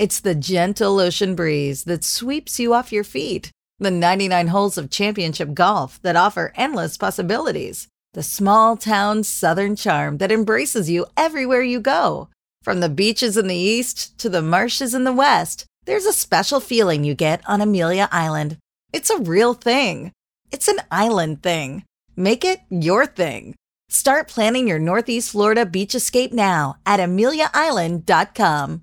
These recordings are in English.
It's the gentle ocean breeze that sweeps you off your feet, the 99 holes of championship golf that offer endless possibilities, the small town southern charm that embraces you everywhere you go. From the beaches in the east to the marshes in the west, there's a special feeling you get on Amelia Island. It's a real thing. It's an island thing. Make it your thing. Start planning your Northeast Florida beach escape now at AmeliaIsland.com.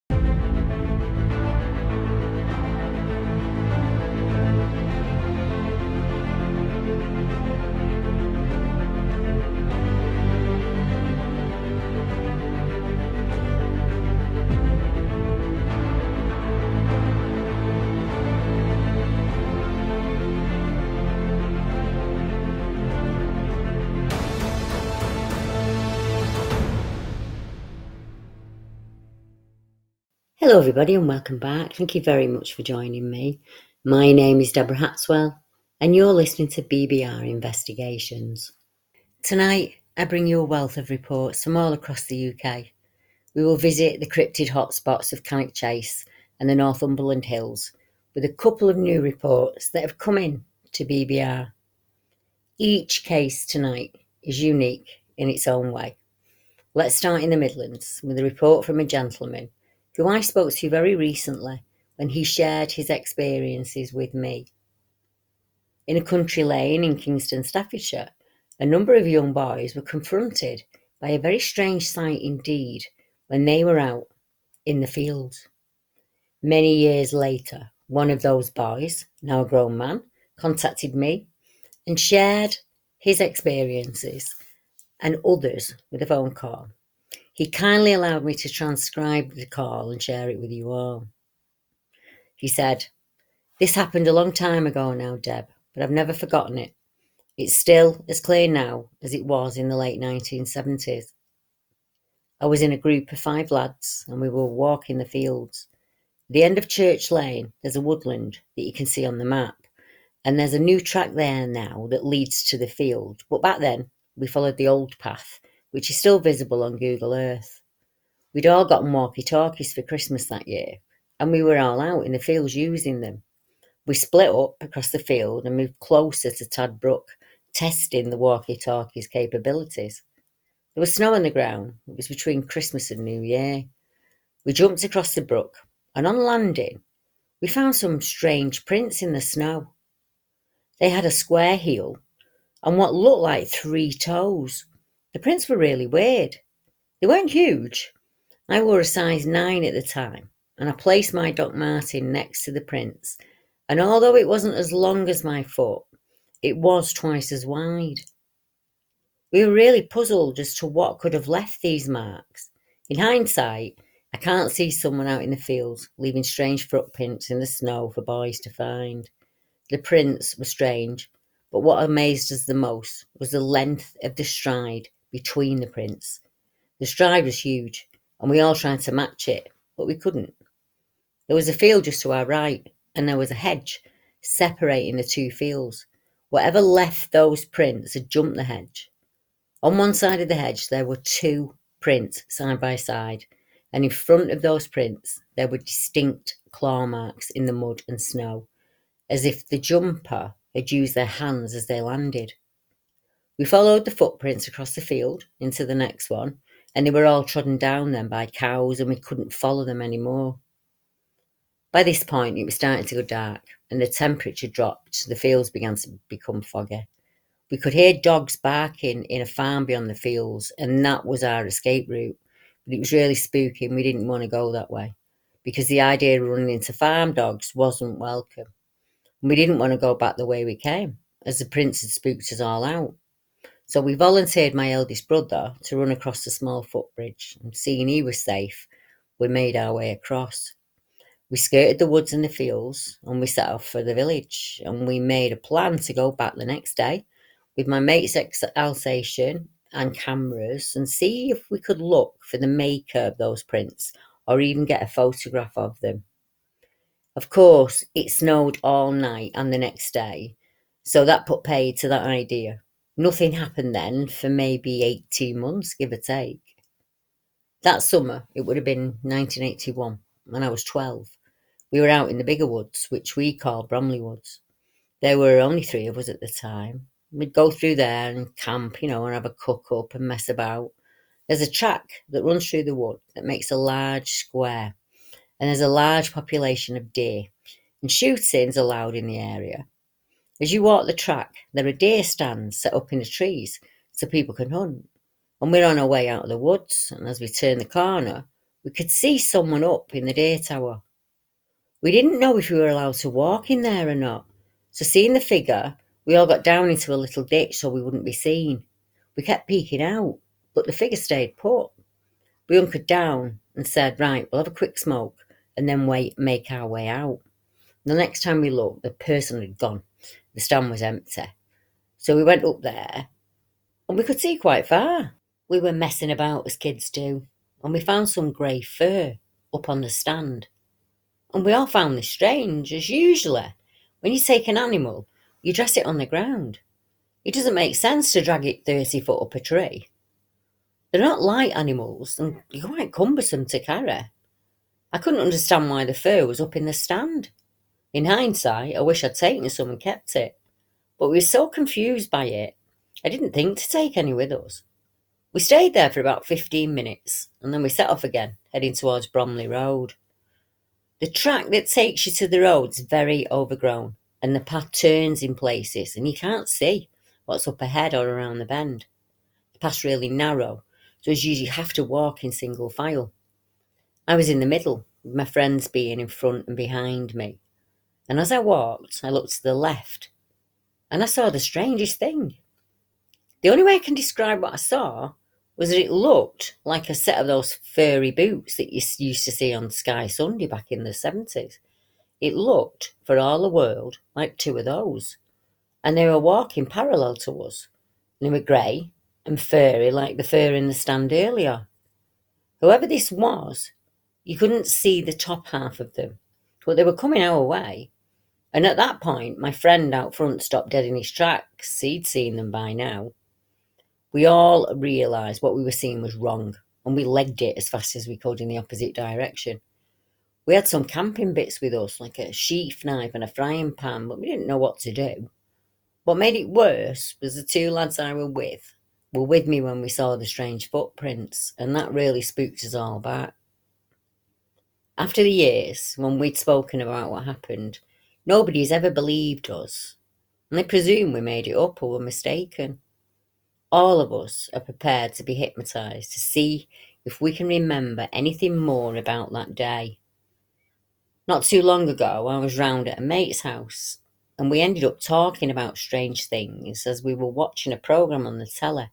Hello, everybody, and welcome back. Thank you very much for joining me. My name is Deborah Hatswell, and you're listening to BBR Investigations. Tonight, I bring you a wealth of reports from all across the UK. We will visit the cryptid hotspots of Cannock Chase and the Northumberland Hills with a couple of new reports that have come in to BBR. Each case tonight is unique in its own way. Let's start in the Midlands with a report from a gentleman who I spoke to very recently when he shared his experiences with me. In a country lane in Kingstone, Staffordshire, a number of young boys were confronted by a very strange sight indeed when they were out in the fields. Many years later, one of those boys, now a grown man, contacted me and shared his experiences and others with a phone call. He kindly allowed me to transcribe the call and share it with you all. He said, This happened a long time ago now, Deb, but I've never forgotten it. It's still as clear now as it was in the late 1970s. I was in a group of five lads and we were walking the fields. At the end of Church Lane, there's a woodland that you can see on the map, and there's a new track there now that leads to the field. But back then, we followed the old path which is still visible on Google Earth. We'd all gotten walkie talkies for Christmas that year, and we were all out in the fields using them. We split up across the field and moved closer to Tad Brook, testing the walkie talkies' capabilities. There was snow on the ground. It was between Christmas and New Year. We jumped across the brook, and on landing, we found some strange prints in the snow. They had a square heel and what looked like three toes. The prints were really weird. They weren't huge. I wore a size 9 at the time, and I placed my Doc Martin next to the prints, and although it wasn't as long as my foot, it was twice as wide. We were really puzzled as to what could have left these marks. In hindsight, I can't see someone out in the fields leaving strange footprints in the snow for boys to find. The prints were strange, but what amazed us the most was the length of the stride between the prints. The stride was huge, and we all tried to match it, but we couldn't. There was a field just to our right, and there was a hedge separating the two fields. Whatever left those prints had jumped the hedge. On one side of the hedge, there were two prints side by side, and in front of those prints, there were distinct claw marks in the mud and snow, as if the jumper had used their hands as they landed. We followed the footprints across the field into the next one, and they were all trodden down then by cows, and we couldn't follow them anymore. By this point, it was starting to go dark, and the temperature dropped. The fields began to become foggy. We could hear dogs barking in a farm beyond the fields, and that was our escape route. But it was really spooky, and we didn't want to go that way because the idea of running into farm dogs wasn't welcome. And we didn't want to go back the way we came, as the prints had spooked us all out. So we volunteered my eldest brother to run across the small footbridge, and seeing he was safe, we made our way across. We skirted the woods and the fields and we set off for the village and we made a plan to go back the next day with my mate's Alsatian and cameras and see if we could look for the maker of those prints or even get a photograph of them. Of course, it snowed all night and the next day, so that put paid to that idea. Nothing happened then for maybe 18 months, give or take. That summer, it would have been 1981, when I was 12. We were out in the bigger woods, which we call Bromley Woods. There were only three of us at the time. We'd go through there and camp, you know, and have a cook up and mess about. There's a track that runs through the wood that makes a large square and there's a large population of deer, and shooting's allowed in the area. As you walk the track, there are deer stands set up in the trees so people can hunt. And we're on our way out of the woods, and as we turn the corner, we could see someone up in the deer tower. We didn't know if we were allowed to walk in there or not, so seeing the figure, we all got down into a little ditch so we wouldn't be seen. We kept peeking out, but the figure stayed put. We hunkered down and said, Right, we'll have a quick smoke and then wait, make our way out. The next time we looked, the person had gone. The stand was empty. So we went up there and we could see quite far. We were messing about as kids do, and we found some grey fur up on the stand. And we all found this strange, as usually, when you take an animal, you dress it on the ground. It doesn't make sense to drag it 30 foot up a tree. They're not light animals and quite cumbersome to carry. I couldn't understand why the fur was up in the stand. In hindsight, I wish I'd taken some and kept it, but we were so confused by it, I didn't think to take any with us. We stayed there for about 15 minutes and then we set off again, heading towards Bromley Road. The track that takes you to the road is very overgrown and the path turns in places and you can't see what's up ahead or around the bend. The path's really narrow, so as usually have to walk in single file. I was in the middle, with my friends being in front and behind me. And as I walked, I looked to the left and I saw the strangest thing. The only way I can describe what I saw was that it looked like a set of those furry boots that you used to see on Sky Sunday back in the 70s. It looked, for all the world, like two of those. And they were walking parallel to us. And they were grey and furry like the fur in the stand earlier. Whoever this was, you couldn't see the top half of them, but they were coming our way. And at that point, my friend out front stopped dead in his tracks. He'd seen them by now. We all realised what we were seeing was wrong, and we legged it as fast as we could in the opposite direction. We had some camping bits with us, like a sheath knife and a frying pan, but we didn't know what to do. What made it worse was the two lads I were with were with me when we saw the strange footprints, and that really spooked us all back. After the years, when we'd spoken about what happened, nobody's ever believed us, and they presume we made it up or were mistaken. All of us are prepared to be hypnotized to see if we can remember anything more about that day. Not too long ago, I was round at a mate's house, and we ended up talking about strange things as we were watching a programme on the telly.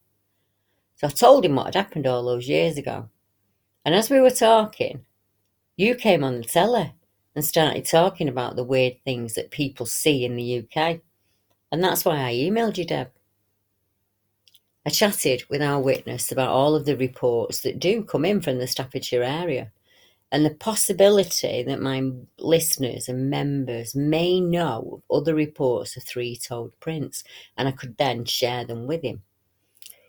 So I told him what had happened all those years ago. And as we were talking, you came on the telly and started talking about the weird things that people see in the UK. And that's why I emailed you, Deb. I chatted with our witness about all of the reports that do come in from the Staffordshire area and the possibility that my listeners and members may know of other reports of three toed prints, and I could then share them with him.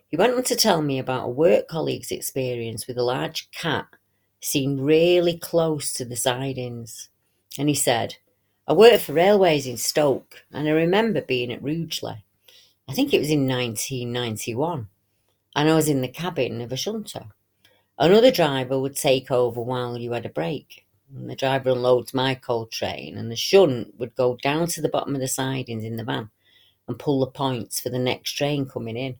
He went on to tell me about a work colleague's experience with a large cat seemed really close to the sidings. And he said, I worked for railways in Stoke and I remember being at Rugeley. I think it was in 1991. And I was in the cabin of a shunter. Another driver would take over while you had a break. And the driver unloads my coal train and the shunt would go down to the bottom of the sidings in the van and pull the points for the next train coming in.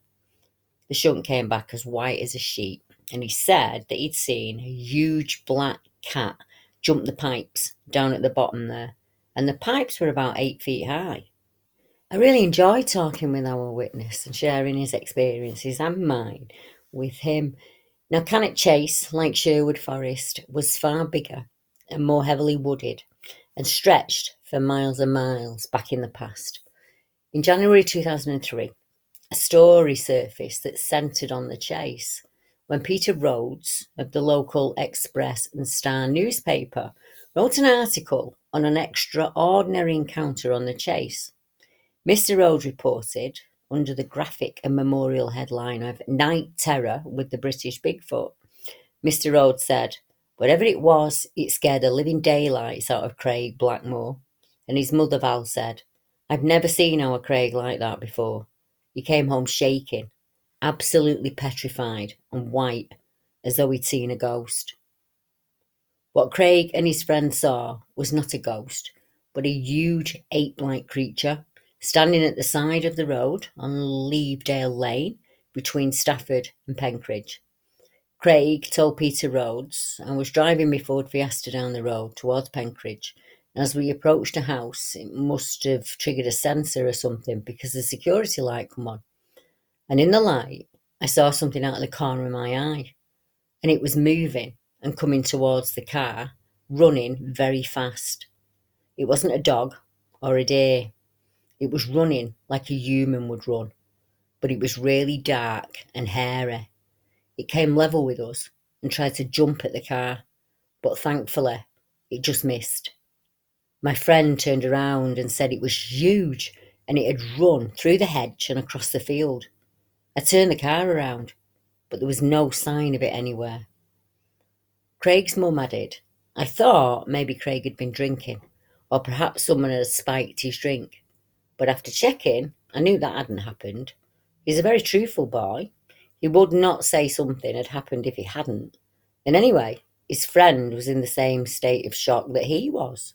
The shunt came back as white as a sheet and he said that he'd seen a huge black cat jump the pipes down at the bottom there, and the pipes were about eight feet high. I really enjoyed talking with our witness and sharing his experiences and mine with him. Now, Cannock Chase, like Sherwood Forest, was far bigger and more heavily wooded and stretched for miles and miles back in the past. In January 2003, a story surfaced that centred on the chase when Peter Rhodes of the local Express and Star newspaper wrote an article on an extraordinary encounter on the chase. Mr. Rhodes reported, under the graphic and memorial headline of Night Terror with the British Bigfoot, Mr. Rhodes said, Whatever it was, it scared the living daylights out of Craig Blackmore. And his mother Val said, I've never seen our Craig like that before. He came home shaking, absolutely petrified and white, as though he'd seen a ghost. What Craig and his friend saw was not a ghost, but a huge ape like creature standing at the side of the road on Levedale Lane between Stafford and Penkridge. Craig told Peter Rhodes and was driving my Ford Fiesta down the road towards Penkridge. As we approached a house, it must have triggered a sensor or something because the security light come on. And in the light, I saw something out of the corner of my eye. And it was moving and coming towards the car, running very fast. It wasn't a dog or a deer. It was running like a human would run, but it was really dark and hairy. It came level with us and tried to jump at the car, but thankfully it just missed. My friend turned around and said it was huge and it had run through the hedge and across the field. I turned the car around, but there was no sign of it anywhere. Craig's mum added, I thought maybe Craig had been drinking, or perhaps someone had spiked his drink. But after checking, I knew that hadn't happened. He's a very truthful boy. He would not say something had happened if he hadn't. And anyway, his friend was in the same state of shock that he was.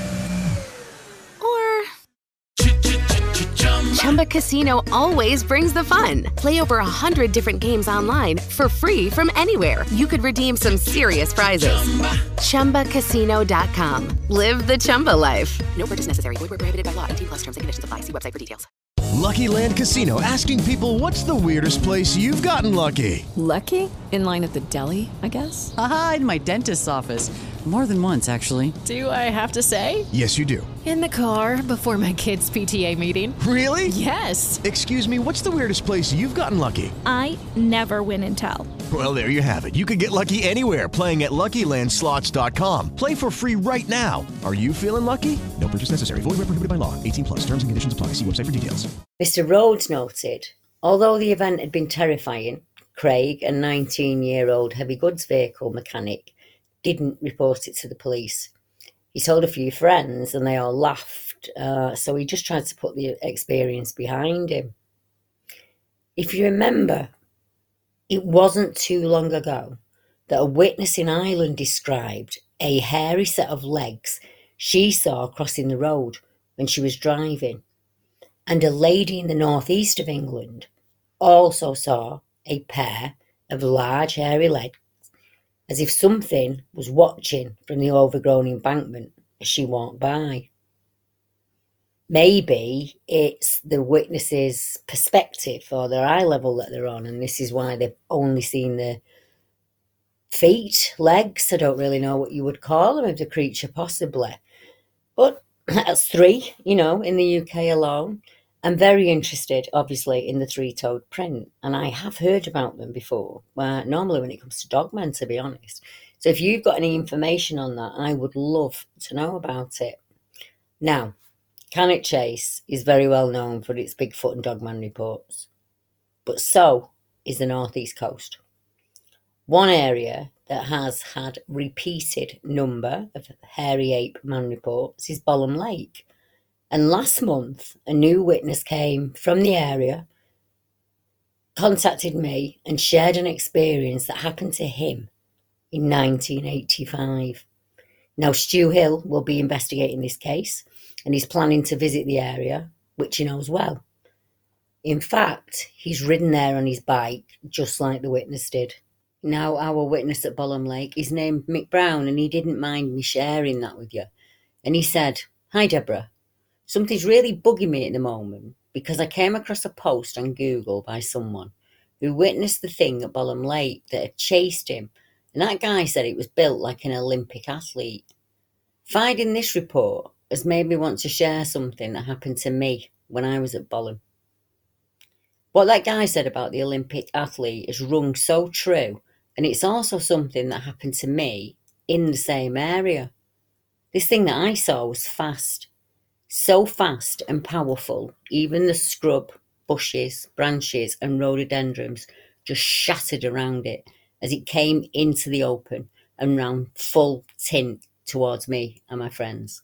Chumba Casino always brings the fun. Play over a hundred different games online for free from anywhere. You could redeem some serious prizes. Chumba. ChumbaCasino.com. Live the Chumba life. No purchase necessary. Void where prohibited by law. 18 plus terms and conditions apply. See website for details. Lucky Land Casino asking people what's the weirdest place you've gotten lucky? Lucky? In line at the deli, I guess? Aha, in my dentist's office. More than once, actually. Do I have to say? Yes, you do. In the car before my kids' PTA meeting. Really? Yes. Excuse me, what's the weirdest place you've gotten lucky? I never win and tell. Well, there you have it. You can get lucky anywhere playing at LuckyLandSlots.com. Play for free right now. Are you feeling lucky? No purchase necessary. Void where prohibited by law. 18 plus. Terms and conditions apply. See website for details. Mr. Rhodes noted, although the event had been terrifying, Craig, a 19 year old heavy goods vehicle mechanic, didn't report it to the police. He told a few friends and they all laughed, uh, so he just tried to put the experience behind him. If you remember, it wasn't too long ago that a witness in Ireland described a hairy set of legs she saw crossing the road when she was driving. And a lady in the northeast of England also saw a pair of large hairy legs as if something was watching from the overgrown embankment as she walked by. Maybe it's the witness's perspective or their eye level that they're on, and this is why they've only seen the feet, legs. I don't really know what you would call them of the creature, possibly. But that's three, you know, in the UK alone. I'm very interested, obviously, in the three toed print, and I have heard about them before. Well, normally, when it comes to dogmen, to be honest. So, if you've got any information on that, I would love to know about it. Now, Cannock Chase is very well known for its Bigfoot and Dogman reports, but so is the Northeast Coast. One area that has had repeated number of hairy ape man reports is Bolam Lake. And last month, a new witness came from the area, contacted me, and shared an experience that happened to him in 1985. Now, Stu Hill will be investigating this case and he's planning to visit the area, which he knows well. In fact, he's ridden there on his bike, just like the witness did. Now, our witness at Bolam Lake is named Mick Brown, and he didn't mind me sharing that with you. And he said, Hi, Deborah. Something's really bugging me at the moment because I came across a post on Google by someone who witnessed the thing at Bolam Lake that had chased him, and that guy said it was built like an Olympic athlete. Finding this report has made me want to share something that happened to me when I was at Bolam. What that guy said about the Olympic athlete is rung so true, and it's also something that happened to me in the same area. This thing that I saw was fast, so fast and powerful, even the scrub, bushes, branches, and rhododendrons just shattered around it as it came into the open and ran full tint towards me and my friends.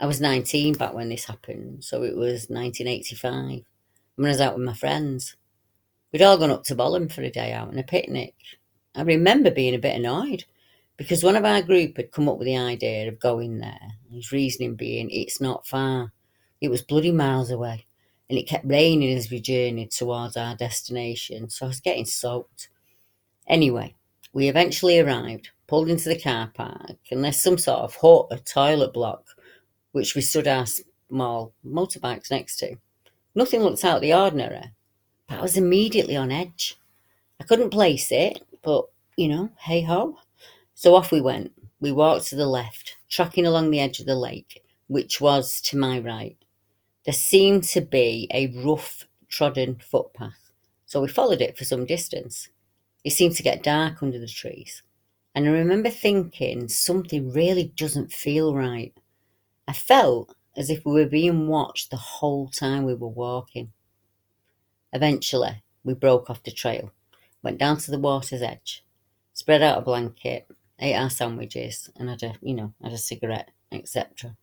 I was 19 back when this happened, so it was 1985 when I was out with my friends. We'd all gone up to Bolam for a day out and a picnic. I remember being a bit annoyed because one of our group had come up with the idea of going there. His reasoning being it's not far. It was bloody miles away and it kept raining as we journeyed towards our destination, so I was getting soaked. Anyway, we eventually arrived, pulled into the car park, and there's some sort of hut or toilet block which we stood our small motorbikes next to. Nothing looked out of the ordinary, but I was immediately on edge. I couldn't place it, but you know, hey ho. So off we went. We walked to the left, tracking along the edge of the lake, which was to my right. There seemed to be a rough, trodden footpath, so we followed it for some distance. It seemed to get dark under the trees, and I remember thinking something really doesn't feel right. I felt as if we were being watched the whole time we were walking. Eventually, we broke off the trail, went down to the water's edge, spread out a blanket, ate our sandwiches, and had a, you know, had a cigarette, etc.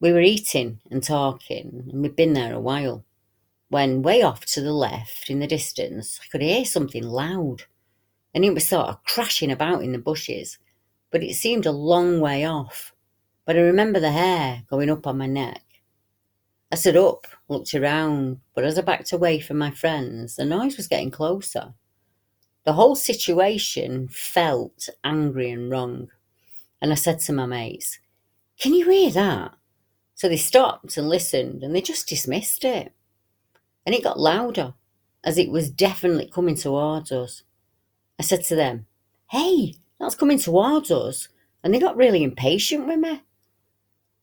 We were eating and talking, and we'd been there a while. When way off to the left in the distance, I could hear something loud, and it was sort of crashing about in the bushes, but it seemed a long way off but I remember the hair going up on my neck. I stood up, looked around, but as I backed away from my friends, the noise was getting closer. The whole situation felt angry and wrong. And I said to my mates, Can you hear that? So they stopped and listened and they just dismissed it. And it got louder as it was definitely coming towards us. I said to them, Hey, that's coming towards us. And they got really impatient with me.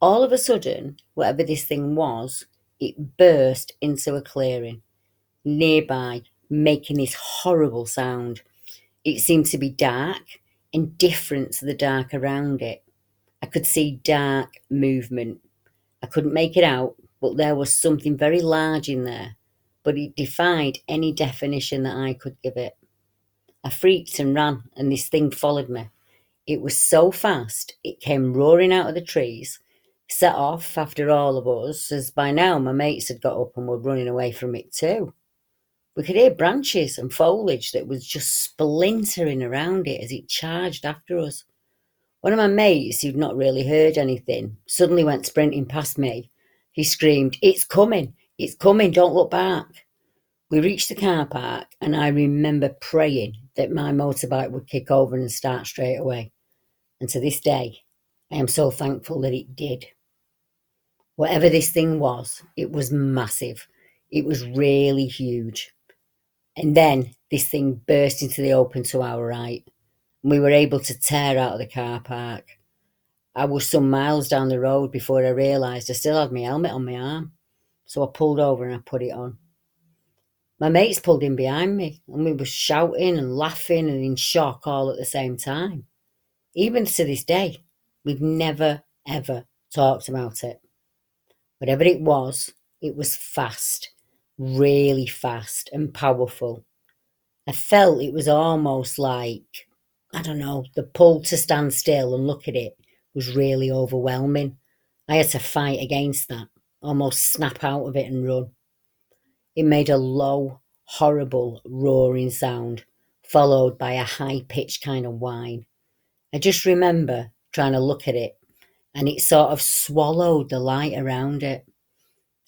All of a sudden, whatever this thing was, it burst into a clearing nearby, making this horrible sound. It seemed to be dark and different to the dark around it. I could see dark movement. I couldn't make it out, but there was something very large in there, but it defied any definition that I could give it. I freaked and ran, and this thing followed me. It was so fast, it came roaring out of the trees set off after all of us, as by now my mates had got up and were running away from it too. We could hear branches and foliage that was just splintering around it as it charged after us. One of my mates, who'd not really heard anything, suddenly went sprinting past me. He screamed, It's coming! It's coming! Don't look back! We reached the car park, and I remember praying that my motorbike would kick over and start straight away. And to this day, I am so thankful that it did. Whatever this thing was, it was massive. It was really huge. And then this thing burst into the open to our right. And we were able to tear out of the car park. I was some miles down the road before I realised I still had my helmet on my arm. So I pulled over and I put it on. My mates pulled in behind me and we were shouting and laughing and in shock all at the same time. Even to this day, we've never ever talked about it. Whatever it was, it was fast, really fast and powerful. I felt it was almost like I don't know, the pull to stand still and look at it was really overwhelming. I had to fight against that, almost snap out of it and run. It made a low, horrible, roaring sound, followed by a high pitched kind of whine. I just remember trying to look at it, and it sort of swallowed the light around it.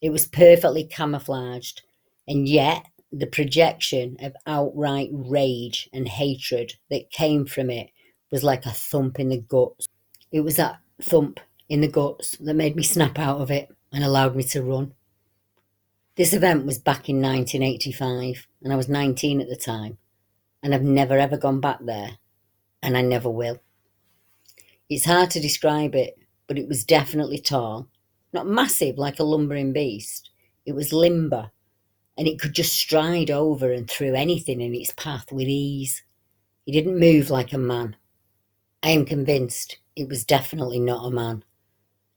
It was perfectly camouflaged, and yet the projection of outright rage and hatred that came from it was like a thump in the guts. It was that thump in the guts that made me snap out of it and allowed me to run. This event was back in 1985, and I was 19 at the time, and I've never ever gone back there, and I never will. It's hard to describe it, but it was definitely tall. Not massive like a lumbering beast. It was limber, and it could just stride over and through anything in its path with ease. It didn't move like a man. I am convinced it was definitely not a man.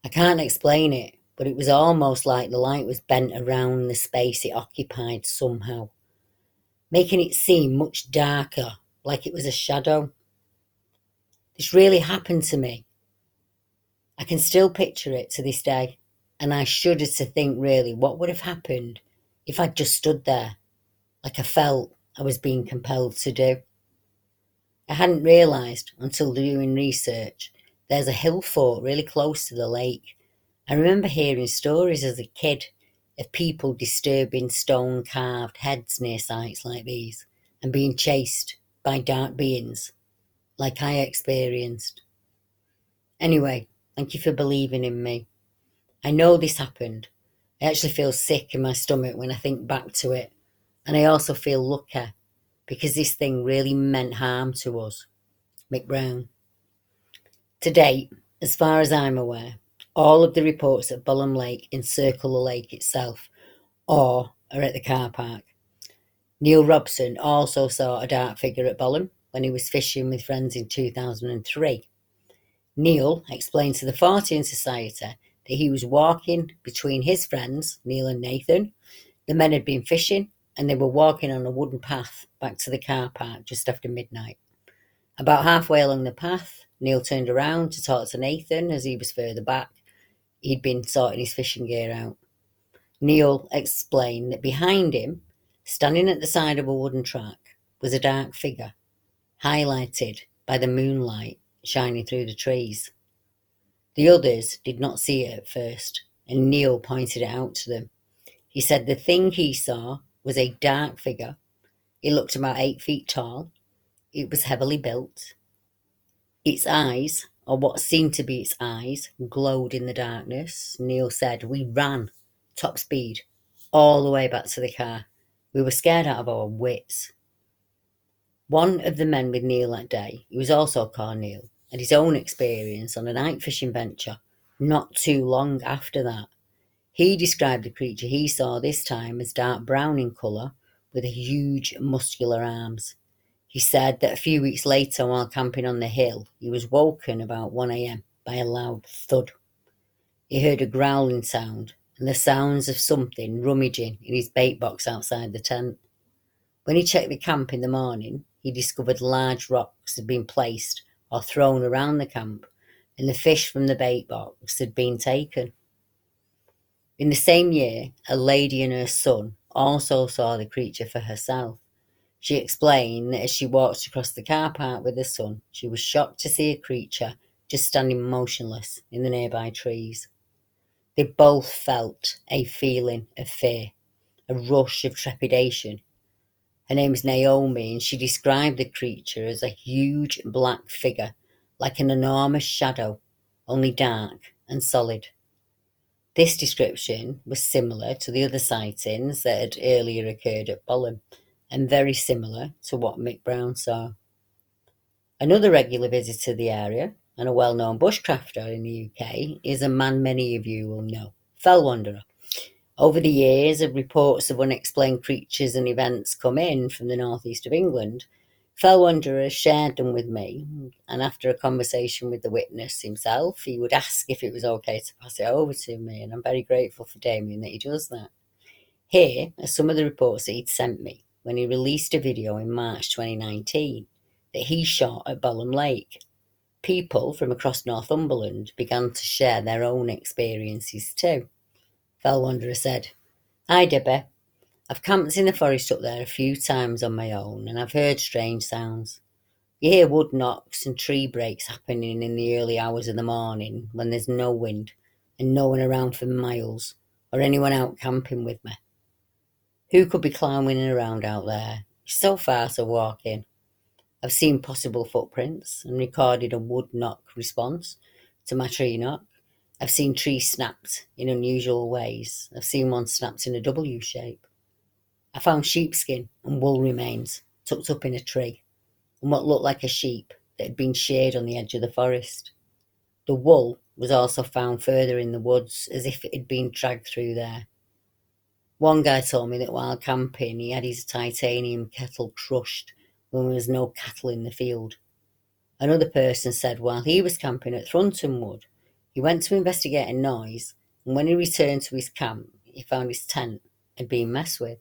I can't explain it, but it was almost like the light was bent around the space it occupied somehow, making it seem much darker, like it was a shadow. This really happened to me. I can still picture it to this day, and I shudder to think really what would have happened if I'd just stood there, like I felt I was being compelled to do. I hadn't realised until doing research there's a hill fort really close to the lake. I remember hearing stories as a kid of people disturbing stone carved heads near sites like these and being chased by dark beings like I experienced. Anyway, thank you for believing in me. I know this happened. I actually feel sick in my stomach when I think back to it. And I also feel lucky because this thing really meant harm to us. Mick Brown. To date, as far as I'm aware, all of the reports at Bolam Lake encircle the lake itself or are at the car park. Neil Robson also saw a dark figure at Bolam when he was fishing with friends in 2003. Neil explained to the Fortean Society that he was walking between his friends, Neil and Nathan. The men had been fishing and they were walking on a wooden path back to the car park just after midnight. About halfway along the path, Neil turned around to talk to Nathan as he was further back. He'd been sorting his fishing gear out. Neil explained that behind him, standing at the side of a wooden track, was a dark figure highlighted by the moonlight shining through the trees. The others did not see it at first, and Neil pointed it out to them. He said the thing he saw was a dark figure. It looked about eight feet tall. It was heavily built. Its eyes, or what seemed to be its eyes, glowed in the darkness. Neil said, We ran, top speed, all the way back to the car. We were scared out of our wits. One of the men with Neil that day, he was also called Neil, had his own experience on a night fishing venture not too long after that. He described the creature he saw this time as dark brown in colour with huge muscular arms. He said that a few weeks later, while camping on the hill, he was woken about 1am by a loud thud. He heard a growling sound and the sounds of something rummaging in his bait box outside the tent. When he checked the camp in the morning, he discovered large rocks had been placed or thrown around the camp, and the fish from the bait box had been taken. In the same year, a lady and her son also saw the creature for herself. She explained that as she walked across the car park with her son, she was shocked to see a creature just standing motionless in the nearby trees. They both felt a feeling of fear, a rush of trepidation her name is Naomi, and she described the creature as a huge black figure, like an enormous shadow, only dark and solid. This description was similar to the other sightings that had earlier occurred at Bolam, and very similar to what Mick Brown saw. Another regular visitor to the area, and a well known bushcrafter in the UK, is a man many of you will know, Fell Wanderer. Over the years, reports of unexplained creatures and events come in from the northeast of England, Fell Wanderer shared them with me, and after a conversation with the witness himself, he would ask if it was okay to pass it over to me, and I'm very grateful for Damien that he does that. Here are some of the reports that he'd sent me when he released a video in March 2019. that he shot at Bolam Lake. People from across Northumberland began to share their own experiences too. Fell Wanderer said, Hi Debbie, I've camped in the forest up there a few times on my own and I've heard strange sounds. You hear wood knocks and tree breaks happening in the early hours of the morning when there's no wind and no one around for miles or anyone out camping with me. Who could be climbing around out there? It's so far to walk in. I've seen possible footprints and recorded a wood knock response to my tree knock. I've seen trees snapped in unusual ways. I've seen one snapped in a W shape. I found sheepskin and wool remains tucked up in a tree and what looked like a sheep that had been sheared on the edge of the forest. The wool was also found further in the woods as if it had been dragged through there. One guy told me that while camping, he had his titanium kettle crushed when there was no cattle in the field. Another person said while he was camping at Thornton Wood, he went to investigate a noise, and when he returned to his camp, he found his tent had been messed with.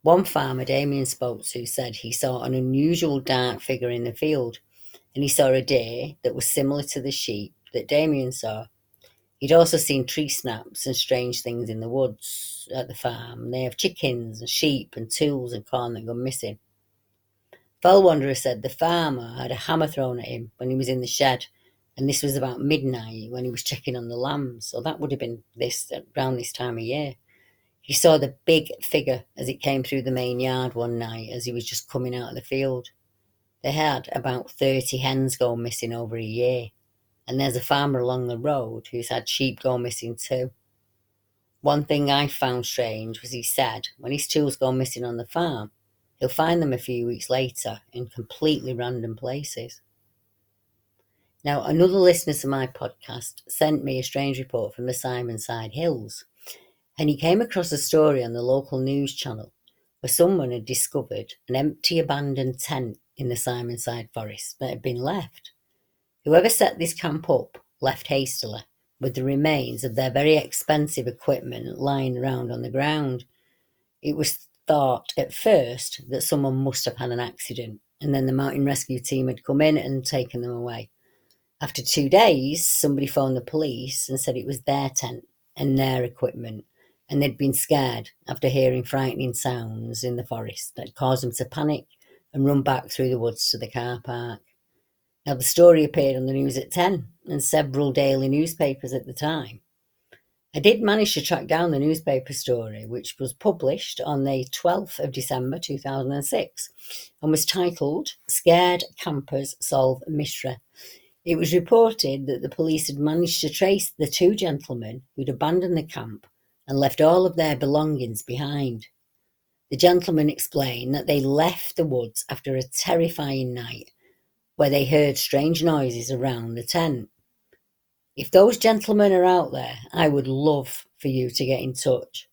One farmer Damien spoke to said he saw an unusual dark figure in the field, and he saw a deer that was similar to the sheep that Damien saw. He'd also seen tree snaps and strange things in the woods at the farm. They have chickens and sheep and tools and corn that gone missing. Fell Wanderer said the farmer had a hammer thrown at him when he was in the shed, and this was about midnight when he was checking on the lambs. So that would have been this around this time of year. He saw the big figure as it came through the main yard one night as he was just coming out of the field. They had about 30 hens go missing over a year, and there's a farmer along the road who's had sheep go missing too. One thing I found strange was he said when his tools go missing on the farm, he'll find them a few weeks later in completely random places. Now, another listener to my podcast sent me a strange report from the Simonside Hills and he came across a story on the local news channel where someone had discovered an empty abandoned tent in the Simonside forest that had been left. Whoever set this camp up left hastily with the remains of their very expensive equipment lying around on the ground. It was thought at first that someone must have had an accident and then the mountain rescue team had come in and taken them away. After two days, somebody phoned the police and said it was their tent and their equipment and they'd been scared after hearing frightening sounds in the forest that caused them to panic and run back through the woods to the car park. Now, the story appeared on the news at 10 and several daily newspapers at the time. I did manage to track down the newspaper story, which was published on the 12th of December 2006 and was titled Scared Campers Solve Mystery. It was reported that the police had managed to trace the two gentlemen who'd abandoned the camp and left all of their belongings behind. The gentlemen explained that they left the woods after a terrifying night where they heard strange noises around the tent. If those gentlemen are out there, I would love for you to get in touch.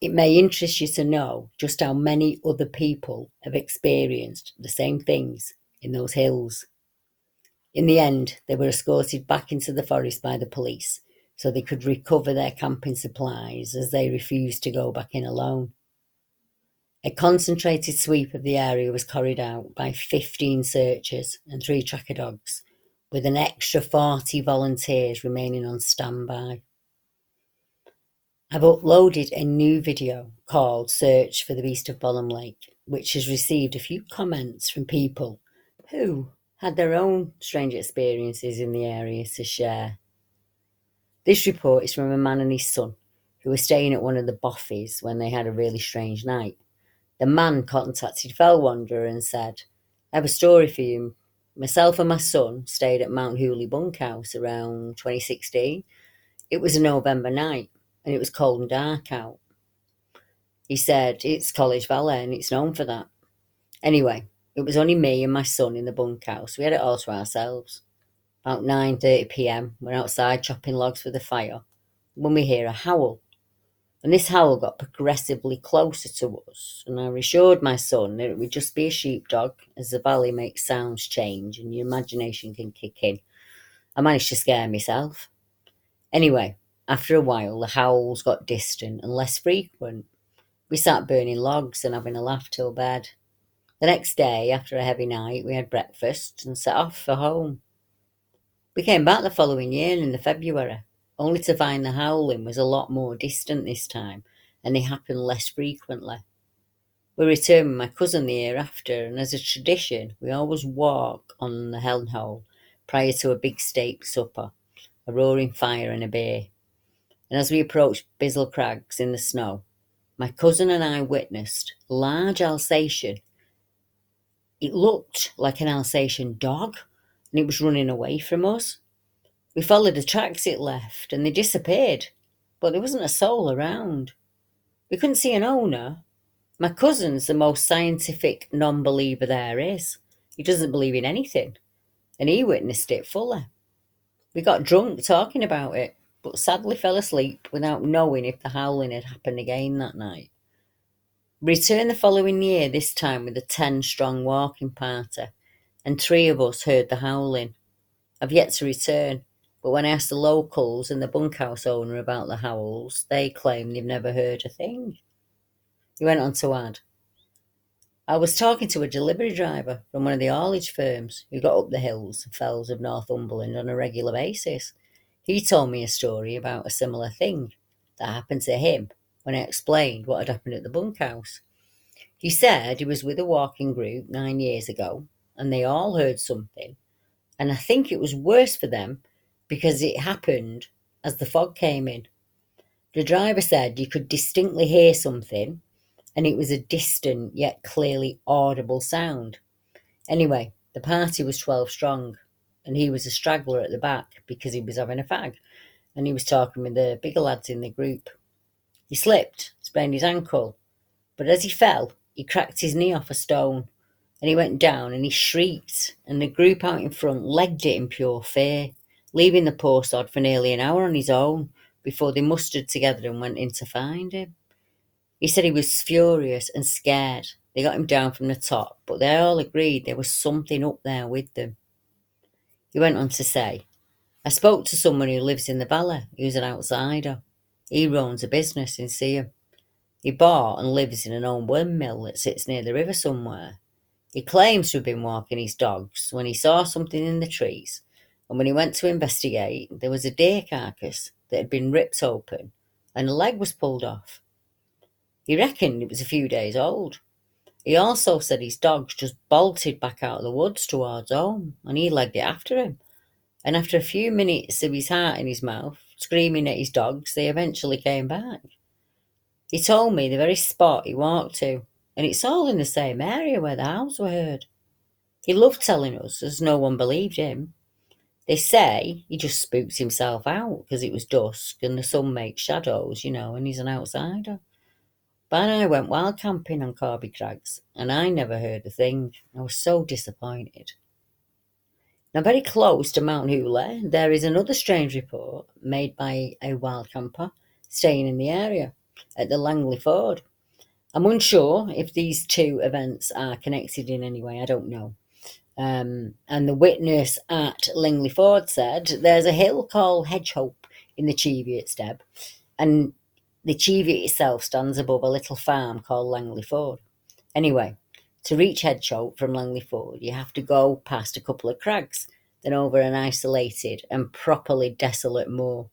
It may interest you to know just how many other people have experienced the same things in those hills. In the end, they were escorted back into the forest by the police so they could recover their camping supplies as they refused to go back in alone. A concentrated sweep of the area was carried out by 15 searchers and three tracker dogs, with an extra 40 volunteers remaining on standby. I've uploaded a new video called Search for the Beast of Bolam Lake, which has received a few comments from people who had their own strange experiences in the area to share. This report is from a man and his son who were staying at one of the bothies when they had a really strange night. The man contacted Fell Wanderer and said, I have a story for you. Myself and my son stayed at Mounthooly Bunkhouse around 2016. It was a November night and it was cold and dark out. He said, It's College Valley and it's known for that. Anyway, it was only me and my son in the bunkhouse. We had it all to ourselves. About 9.30pm, we're outside chopping logs for the fire when we hear a howl. And this howl got progressively closer to us, and I assured my son that it would just be a sheepdog as the valley makes sounds change and your imagination can kick in. I managed to scare myself. Anyway, after a while, the howls got distant and less frequent. We sat burning logs and having a laugh till bed. The next day, after a heavy night, we had breakfast and set off for home. We came back the following year in the February, only to find the howling was a lot more distant this time and they happened less frequently. We returned with my cousin the year after, and as a tradition, we always walk on the Hen Hole prior to a big steak supper, a roaring fire and a beer. And as we approached Bizzle Crags in the snow, my cousin and I witnessed large Alsatian. It looked like an Alsatian dog, and it was running away from us. We followed the tracks it left, and they disappeared, but there wasn't a soul around. We couldn't see an owner. My cousin's the most scientific non believer there is. He doesn't believe in anything, and he witnessed it fully. We got drunk talking about it, but sadly fell asleep without knowing if the howling had happened again that night. Returned the following year, this time with a 10 strong walking party, and three of us heard the howling. I've yet to return, but when I asked the locals and the bunkhouse owner about the howls, they claim they've never heard a thing. He went on to add, I was talking to a delivery driver from one of the haulage firms who got up the hills and fells of Northumberland on a regular basis. He told me a story about a similar thing that happened to him when I explained what had happened at the bunkhouse. He said he was with a walking group nine years ago and they all heard something, and I think it was worse for them because it happened as the fog came in. The driver said you could distinctly hear something, and it was a distant yet clearly audible sound. Anyway, the party was 12 strong, and he was a straggler at the back because he was having a fag, and he was talking with the bigger lads in the group. He slipped, sprained his ankle, but as he fell, he cracked his knee off a stone, and he went down and he shrieked, and the group out in front legged it in pure fear leaving the poor sod for nearly an hour on his own before they mustered together and went in to find him. He said he was furious and scared. They got him down from the top, but they all agreed there was something up there with them. He went on to say, I spoke to someone who lives in the valley, who's an outsider. He runs a business in Seaham. He bought and lives in an old windmill that sits near the river somewhere. He claims to have been walking his dogs when he saw something in the trees and when he went to investigate, there was a deer carcass that had been ripped open and a leg was pulled off. He reckoned it was a few days old. He also said his dogs just bolted back out of the woods towards home and he legged it after him. And after a few minutes of his heart in his mouth, screaming at his dogs, they eventually came back. He told me the very spot he walked to, and it's all in the same area where the howls were heard. He loved telling us, as no one believed him, they say he just spooked himself out because it was dusk and the sun makes shadows, you know, and he's an outsider. But I went wild camping on Corby Crags and I never heard a thing. I was so disappointed. Now, very close to Mounthooly, there is another strange report made by a wild camper staying in the area at the Langleeford. I'm unsure if these two events are connected in any way, I don't know. Um, and the witness at Langleeford said there's a hill called Hedgehope in the Cheviot Steb, and the Cheviot itself stands above a little farm called Langley Ford. Anyway, to reach Hedgehope from Langleeford, you have to go past a couple of crags, then over an isolated and properly desolate moor.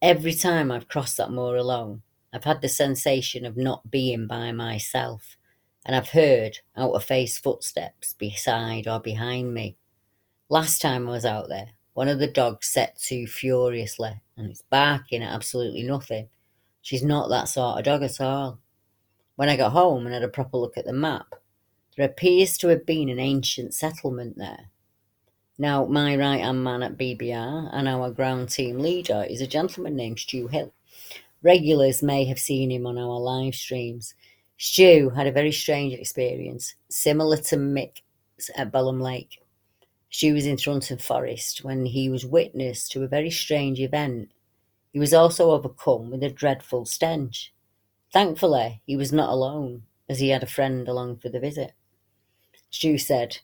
Every time I've crossed that moor alone, I've had the sensation of not being by myself and I've heard out of face footsteps beside or behind me. Last time I was out there, one of the dogs set to furiously and it's barking at absolutely nothing. She's not that sort of dog at all. When I got home and had a proper look at the map, there appears to have been an ancient settlement there. Now, my right hand man at BBR and our ground team leader is a gentleman named Stu Hill. Regulars may have seen him on our live streams Stu had a very strange experience, similar to Mick at Bolam Lake. Stu was in Thrunton Forest when he was witness to a very strange event. He was also overcome with a dreadful stench. Thankfully, he was not alone, as he had a friend along for the visit. Stu said,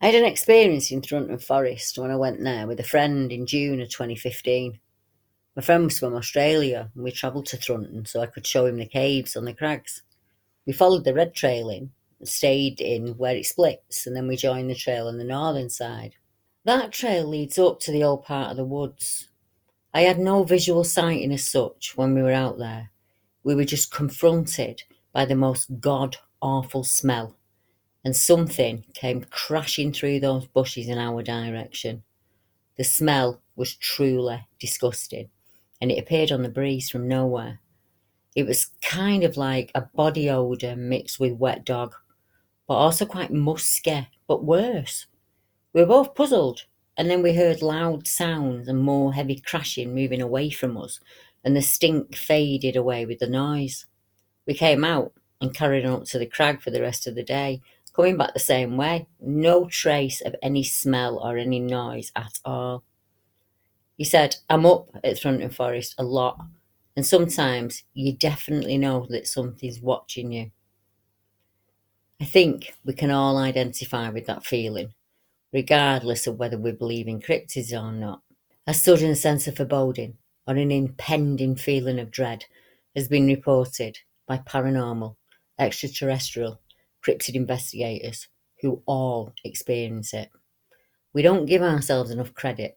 I had an experience in Thrunton Forest when I went there with a friend in June of 2015. My friend was from Australia and we travelled to Thrunton so I could show him the caves on the crags. We followed the red trail in, and stayed in where it splits, and then we joined the trail on the northern side. That trail leads up to the old part of the woods. I had no visual sighting as such when we were out there. We were just confronted by the most god awful smell, and something came crashing through those bushes in our direction. The smell was truly disgusting, and it appeared on the breeze from nowhere. It was kind of like a body odour mixed with wet dog, but also quite musky, but worse. We were both puzzled, and then we heard loud sounds and more heavy crashing moving away from us, and the stink faded away with the noise. We came out and carried on up to the crag for the rest of the day, coming back the same way. No trace of any smell or any noise at all. He said, I'm up at Thrunton Forest a lot, and sometimes you definitely know that something's watching you. I think we can all identify with that feeling, regardless of whether we believe in cryptids or not. A sudden sense of foreboding or an impending feeling of dread has been reported by paranormal, extraterrestrial, cryptid investigators who all experience it. We don't give ourselves enough credit,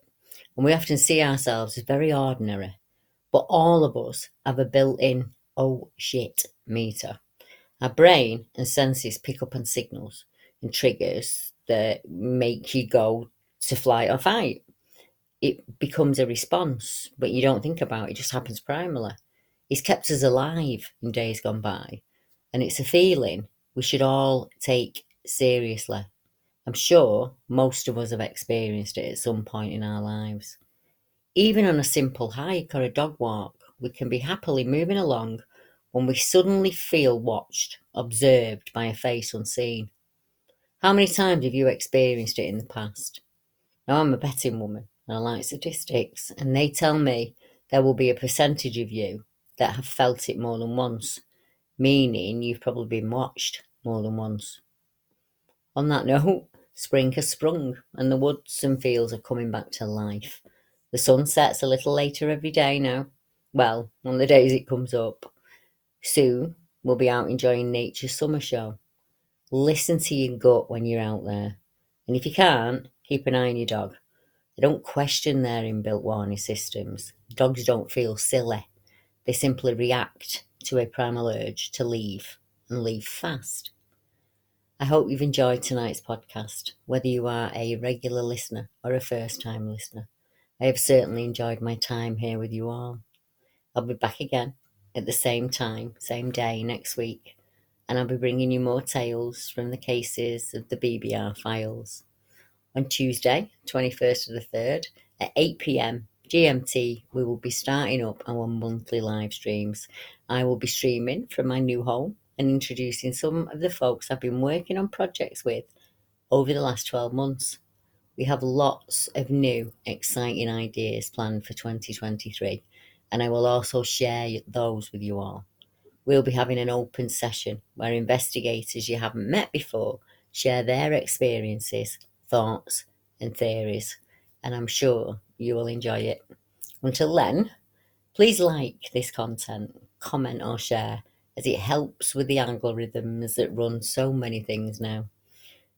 and we often see ourselves as very ordinary but all of us have a built in oh shit meter. Our brain and senses pick up on signals and triggers that make you go to flight or fight. It becomes a response, but you don't think about it, it just happens primarily. It's kept us alive in days gone by, and it's a feeling we should all take seriously. I'm sure most of us have experienced it at some point in our lives. Even on a simple hike or a dog walk, we can be happily moving along when we suddenly feel watched, observed by a face unseen. How many times have you experienced it in the past? Now, I'm a betting woman and I like statistics, and they tell me there will be a percentage of you that have felt it more than once, meaning you've probably been watched more than once. On that note, spring has sprung and the woods and fields are coming back to life. The sun sets a little later every day now. Well, on the days it comes up. Soon we'll be out enjoying nature's summer show. Listen to your gut when you're out there. And if you can't, keep an eye on your dog. They don't question their inbuilt warning systems. Dogs don't feel silly. They simply react to a primal urge to leave and leave fast. I hope you've enjoyed tonight's podcast, whether you are a regular listener or a first time listener. I have certainly enjoyed my time here with you all. I'll be back again at the same time, same day next week, and I'll be bringing you more tales from the cases of the BBR files. On Tuesday, 21st of the 3rd, at 8 pm GMT, we will be starting up our monthly live streams. I will be streaming from my new home and introducing some of the folks I've been working on projects with over the last 12 months. We have lots of new, exciting ideas planned for 2023, and I will also share those with you all. We'll be having an open session where investigators you haven't met before share their experiences, thoughts, and theories, and I'm sure you will enjoy it. Until then, please like this content, comment, or share as it helps with the algorithms that run so many things now.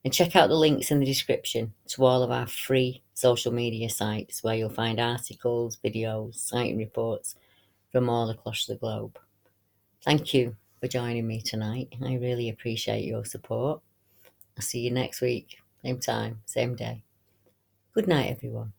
And check out the links in the description to all of our free social media sites where you'll find articles, videos, sighting reports from all across the globe. Thank you for joining me tonight. I really appreciate your support. I'll see you next week, same time, same day. Good night, everyone.